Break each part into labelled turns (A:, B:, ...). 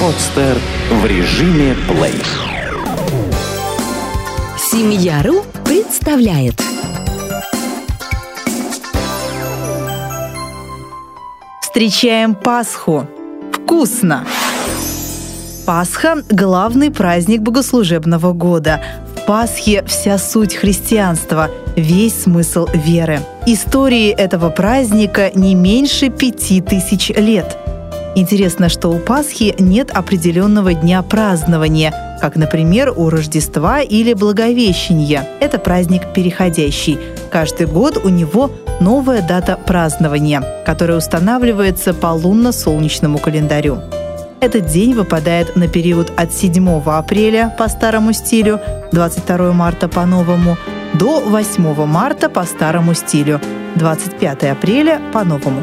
A: Подстер в режиме плей.
B: Семья.ру представляет
C: Встречаем Пасху. Вкусно! Пасха – главный праздник богослужебного года. В Пасхе вся суть христианства, весь смысл веры. Истории этого праздника не меньше пяти тысяч лет. Интересно, что у Пасхи нет определенного дня празднования, как, например, у Рождества или Благовещения. Это праздник переходящий. Каждый год у него новая дата празднования, которая устанавливается по лунно-солнечному календарю. Этот день выпадает на период от 7 апреля по старому стилю, 22 марта по новому, до 8 марта по старому стилю, 25 апреля по новому.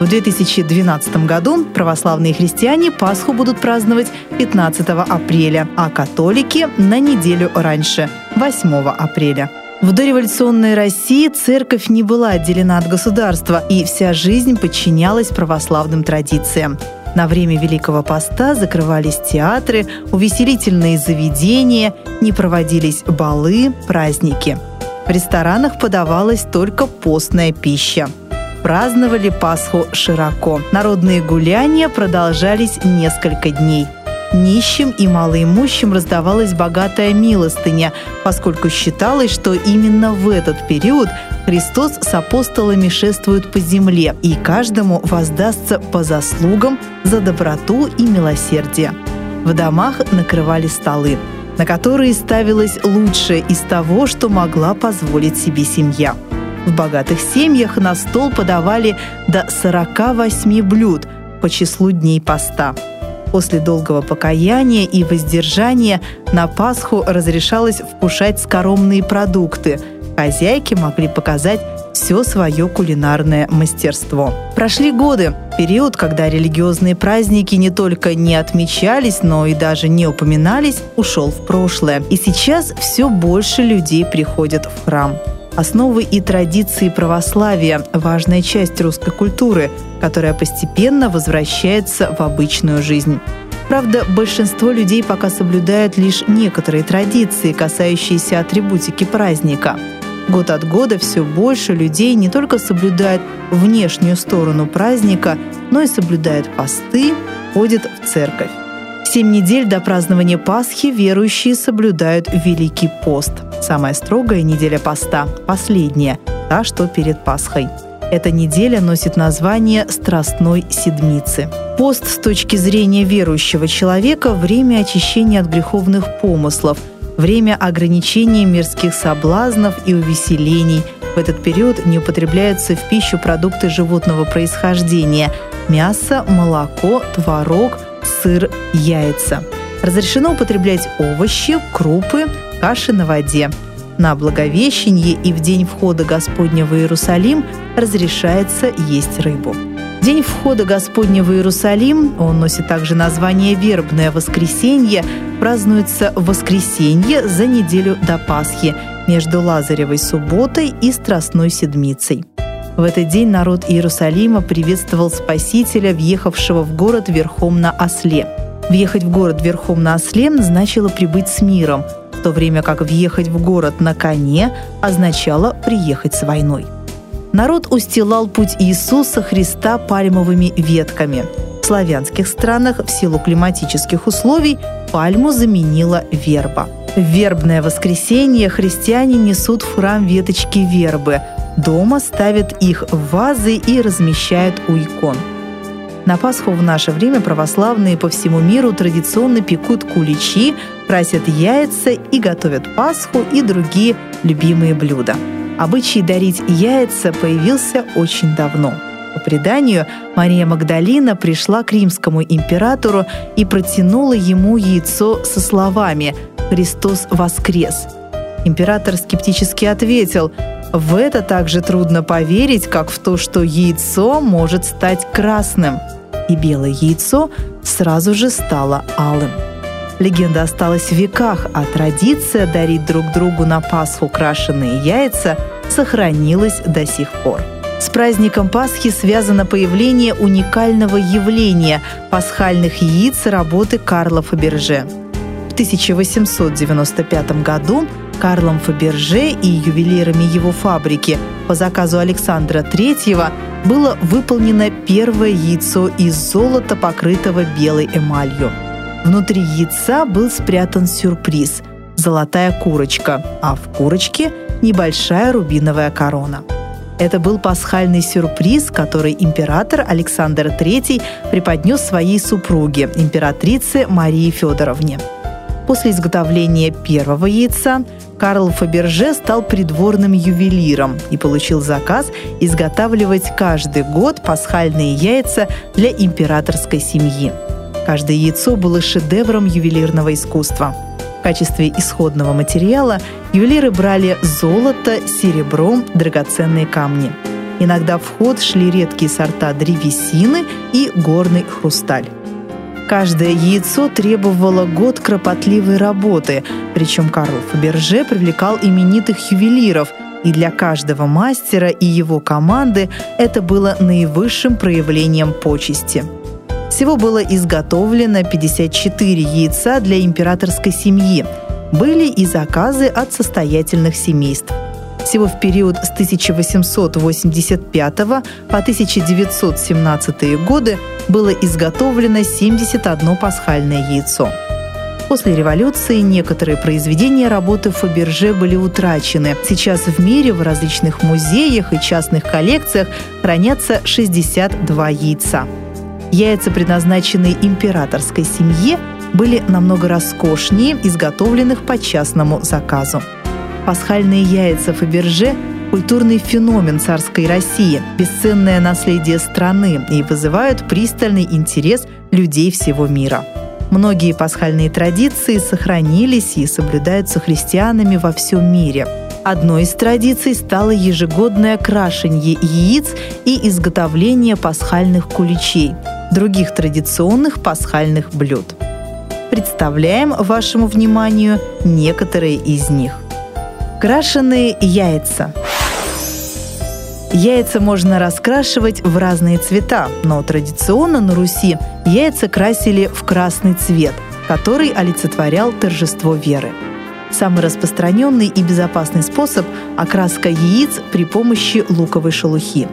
C: В 2012 году православные христиане Пасху будут праздновать 15 апреля, а католики – на неделю раньше, 8 апреля. В дореволюционной России церковь не была отделена от государства, и вся жизнь подчинялась православным традициям. На время Великого Поста закрывались театры, увеселительные заведения, не проводились балы, праздники. В ресторанах подавалась только постная пища. Праздновали Пасху широко. Народные гуляния продолжались несколько дней – Нищим и малоимущим раздавалась богатая милостыня, поскольку считалось, что именно в этот период Христос с апостолами шествует по земле, и каждому воздастся по заслугам за доброту и милосердие. В домах накрывали столы, на которые ставилось лучшее из того, что могла позволить себе семья. В богатых семьях на стол подавали до 48 блюд по числу дней поста – После долгого покаяния и воздержания на Пасху разрешалось вкушать скоромные продукты. Хозяйки могли показать все свое кулинарное мастерство. Прошли годы, период, когда религиозные праздники не только не отмечались, но и даже не упоминались, ушел в прошлое. И сейчас все больше людей приходят в храм. Основы и традиции православия – важная часть русской культуры, которая постепенно возвращается в обычную жизнь. Правда, большинство людей пока соблюдают лишь некоторые традиции, касающиеся атрибутики праздника. Год от года все больше людей не только соблюдают внешнюю сторону праздника, но и соблюдают посты, ходят в церковь. Семь недель до празднования Пасхи верующие соблюдают Великий пост. Самая строгая неделя поста – последняя, та, что перед Пасхой. Эта неделя носит название Страстной Седмицы. Пост с точки зрения верующего человека – время очищения от греховных помыслов, время ограничения мирских соблазнов и увеселений. В этот период не употребляются в пищу продукты животного происхождения – мясо, молоко, творог – сыр, яйца. Разрешено употреблять овощи, крупы, каши на воде. На Благовещенье и в день входа Господня в Иерусалим разрешается есть рыбу. День входа Господня в Иерусалим, он носит также название «Вербное воскресенье», празднуется в воскресенье за неделю до Пасхи между Лазаревой субботой и Страстной седмицей. В этот день народ Иерусалима приветствовал Спасителя, въехавшего в город верхом на осле. Въехать в город верхом на осле значило прибыть с миром, в то время как въехать в город на коне означало приехать с войной. Народ устилал путь Иисуса Христа пальмовыми ветками. В славянских странах в силу климатических условий пальму заменила верба. В вербное воскресенье христиане несут в храм веточки вербы, Дома ставят их в вазы и размещают у икон. На Пасху в наше время православные по всему миру традиционно пекут куличи, красят яйца и готовят Пасху и другие любимые блюда. Обычай дарить яйца появился очень давно. По преданию, Мария Магдалина пришла к римскому императору и протянула ему яйцо со словами «Христос воскрес». Император скептически ответил в это также трудно поверить, как в то, что яйцо может стать красным. И белое яйцо сразу же стало алым. Легенда осталась в веках, а традиция дарить друг другу на Пасху крашеные яйца сохранилась до сих пор. С праздником Пасхи связано появление уникального явления – пасхальных яиц работы Карла Фаберже. В 1895 году Карлом Фаберже и ювелирами его фабрики по заказу Александра III было выполнено первое яйцо из золота, покрытого белой эмалью. Внутри яйца был спрятан сюрприз – золотая курочка, а в курочке – небольшая рубиновая корона. Это был пасхальный сюрприз, который император Александр III преподнес своей супруге, императрице Марии Федоровне. После изготовления первого яйца Карл Фаберже стал придворным ювелиром и получил заказ изготавливать каждый год пасхальные яйца для императорской семьи. Каждое яйцо было шедевром ювелирного искусства. В качестве исходного материала ювелиры брали золото, серебро, драгоценные камни. Иногда в ход шли редкие сорта древесины и горный хрусталь. Каждое яйцо требовало год кропотливой работы, причем Карл Фаберже привлекал именитых ювелиров, и для каждого мастера и его команды это было наивысшим проявлением почести. Всего было изготовлено 54 яйца для императорской семьи. Были и заказы от состоятельных семейств. Всего в период с 1885 по 1917 годы было изготовлено 71 пасхальное яйцо. После революции некоторые произведения работы Фаберже были утрачены. Сейчас в мире в различных музеях и частных коллекциях хранятся 62 яйца. Яйца, предназначенные императорской семье, были намного роскошнее изготовленных по частному заказу. Пасхальные яйца Фаберже – культурный феномен царской России, бесценное наследие страны и вызывают пристальный интерес людей всего мира. Многие пасхальные традиции сохранились и соблюдаются христианами во всем мире. Одной из традиций стало ежегодное крашенье яиц и изготовление пасхальных куличей, других традиционных пасхальных блюд. Представляем вашему вниманию некоторые из них – Крашеные яйца. Яйца можно раскрашивать в разные цвета, но традиционно на Руси яйца красили в красный цвет, который олицетворял торжество веры. Самый распространенный и безопасный способ – окраска яиц при помощи луковой шелухи.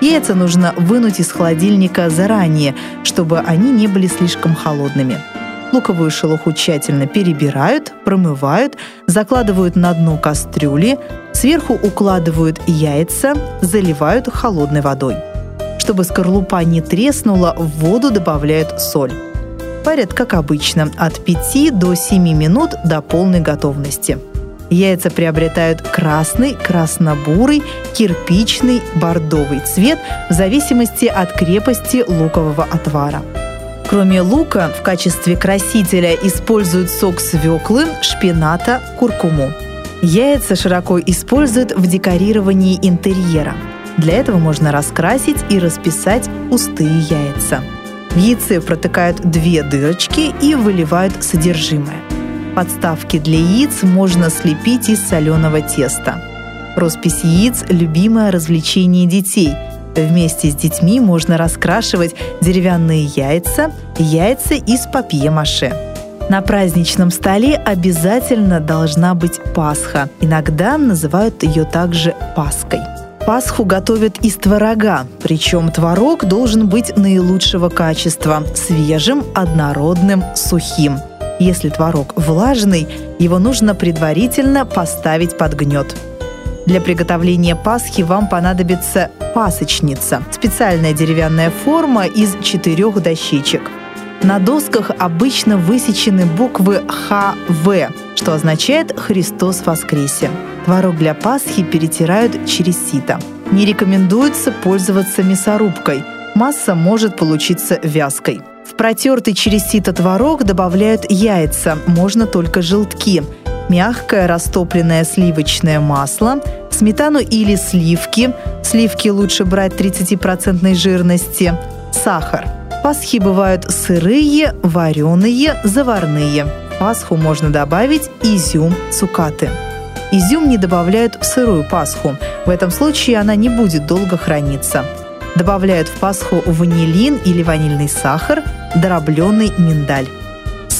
C: Яйца нужно вынуть из холодильника заранее, чтобы они не были слишком холодными – Луковую шелуху тщательно перебирают, промывают, закладывают на дно кастрюли, сверху укладывают яйца, заливают холодной водой. Чтобы скорлупа не треснула, в воду добавляют соль. Парят, как обычно, от 5 до 7 минут до полной готовности. Яйца приобретают красный, красно-бурый, кирпичный, бордовый цвет в зависимости от крепости лукового отвара. Кроме лука, в качестве красителя используют сок свеклы, шпината, куркуму. Яйца широко используют в декорировании интерьера. Для этого можно раскрасить и расписать пустые яйца. В яйце протыкают две дырочки и выливают содержимое. Подставки для яиц можно слепить из соленого теста. Роспись яиц – любимое развлечение детей – Вместе с детьми можно раскрашивать деревянные яйца, яйца из папье-маше. На праздничном столе обязательно должна быть Пасха. Иногда называют ее также Паской. Пасху готовят из творога, причем творог должен быть наилучшего качества – свежим, однородным, сухим. Если творог влажный, его нужно предварительно поставить под гнет. Для приготовления Пасхи вам понадобится пасочница – специальная деревянная форма из четырех дощечек. На досках обычно высечены буквы ХВ, что означает «Христос воскресе». Творог для Пасхи перетирают через сито. Не рекомендуется пользоваться мясорубкой. Масса может получиться вязкой. В протертый через сито творог добавляют яйца, можно только желтки – мягкое растопленное сливочное масло, сметану или сливки, сливки лучше брать 30% жирности, сахар. Пасхи бывают сырые, вареные, заварные. Пасху можно добавить изюм, цукаты. Изюм не добавляют в сырую пасху. В этом случае она не будет долго храниться. Добавляют в пасху ванилин или ванильный сахар, дробленый миндаль.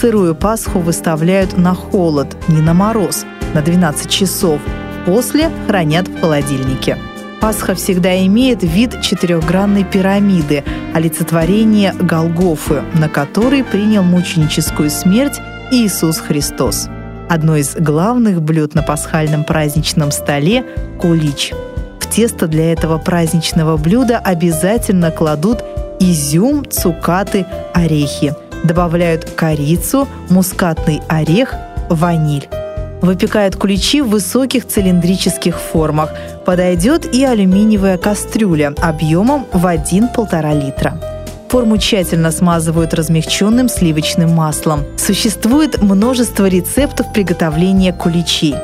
C: Сырую пасху выставляют на холод, не на мороз, на 12 часов. После хранят в холодильнике. Пасха всегда имеет вид четырехгранной пирамиды, олицетворение Голгофы, на которой принял мученическую смерть Иисус Христос. Одно из главных блюд на пасхальном праздничном столе – кулич. В тесто для этого праздничного блюда обязательно кладут изюм, цукаты, орехи. Добавляют корицу, мускатный орех, ваниль. Выпекают куличи в высоких цилиндрических формах. Подойдет и алюминиевая кастрюля объемом в 1-1,5 литра. Форму тщательно смазывают размягченным сливочным маслом. Существует множество рецептов приготовления куличей.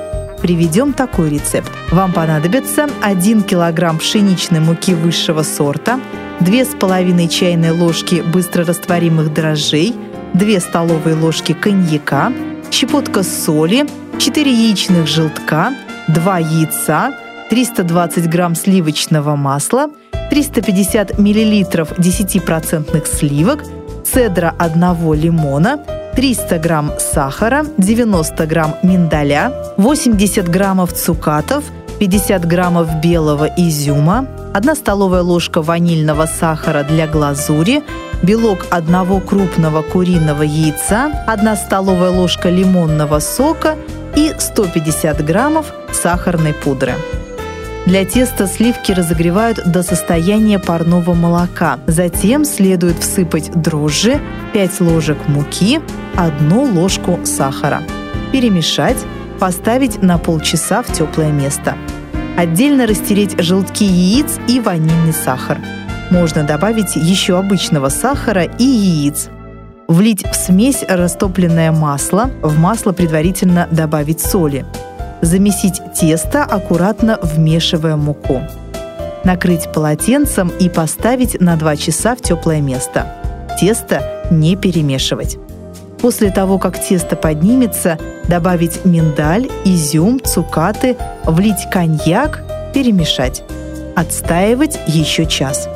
C: Приведем такой рецепт. Вам понадобится 1 кг пшеничной муки высшего сорта, 2,5 чайной ложки быстрорастворимых дрожжей, 2 столовые ложки коньяка, щепотка соли, 4 яичных желтка, 2 яйца, 320 грамм сливочного масла, 350 миллилитров 10% сливок, цедра одного лимона, 300 грамм сахара, 90 грамм миндаля, 80 граммов цукатов, 50 граммов белого изюма, 1 столовая ложка ванильного сахара для глазури, белок одного крупного куриного яйца, 1 столовая ложка лимонного сока и 150 граммов сахарной пудры. Для теста сливки разогревают до состояния парного молока. Затем следует всыпать дрожжи, 5 ложек муки, 1 ложку сахара. Перемешать, поставить на полчаса в теплое место. Отдельно растереть желтки яиц и ванильный сахар. Можно добавить еще обычного сахара и яиц. Влить в смесь растопленное масло, в масло предварительно добавить соли. Замесить тесто, аккуратно вмешивая муку. Накрыть полотенцем и поставить на 2 часа в теплое место. Тесто не перемешивать. После того, как тесто поднимется, добавить миндаль, изюм, цукаты, влить коньяк, перемешать. Отстаивать еще час.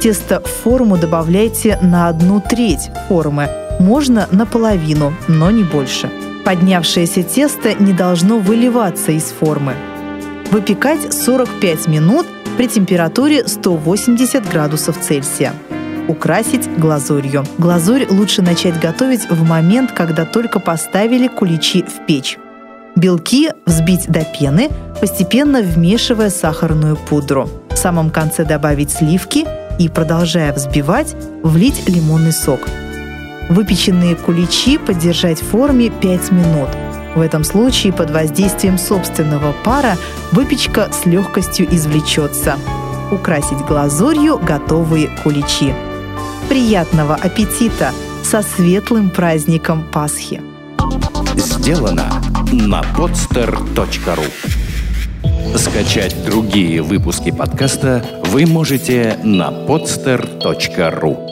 C: Тесто в форму добавляйте на одну треть формы, можно наполовину, но не больше. Поднявшееся тесто не должно выливаться из формы. Выпекать 45 минут при температуре 180 градусов Цельсия. Украсить глазурью. Глазурь лучше начать готовить в момент, когда только поставили куличи в печь. Белки взбить до пены, постепенно вмешивая сахарную пудру. В самом конце добавить сливки и, продолжая взбивать, влить лимонный сок – Выпеченные куличи поддержать в форме 5 минут. В этом случае под воздействием собственного пара выпечка с легкостью извлечется. Украсить глазурью готовые куличи. Приятного аппетита со светлым праздником Пасхи!
A: Сделано на podster.ru Скачать другие выпуски подкаста вы можете на podster.ru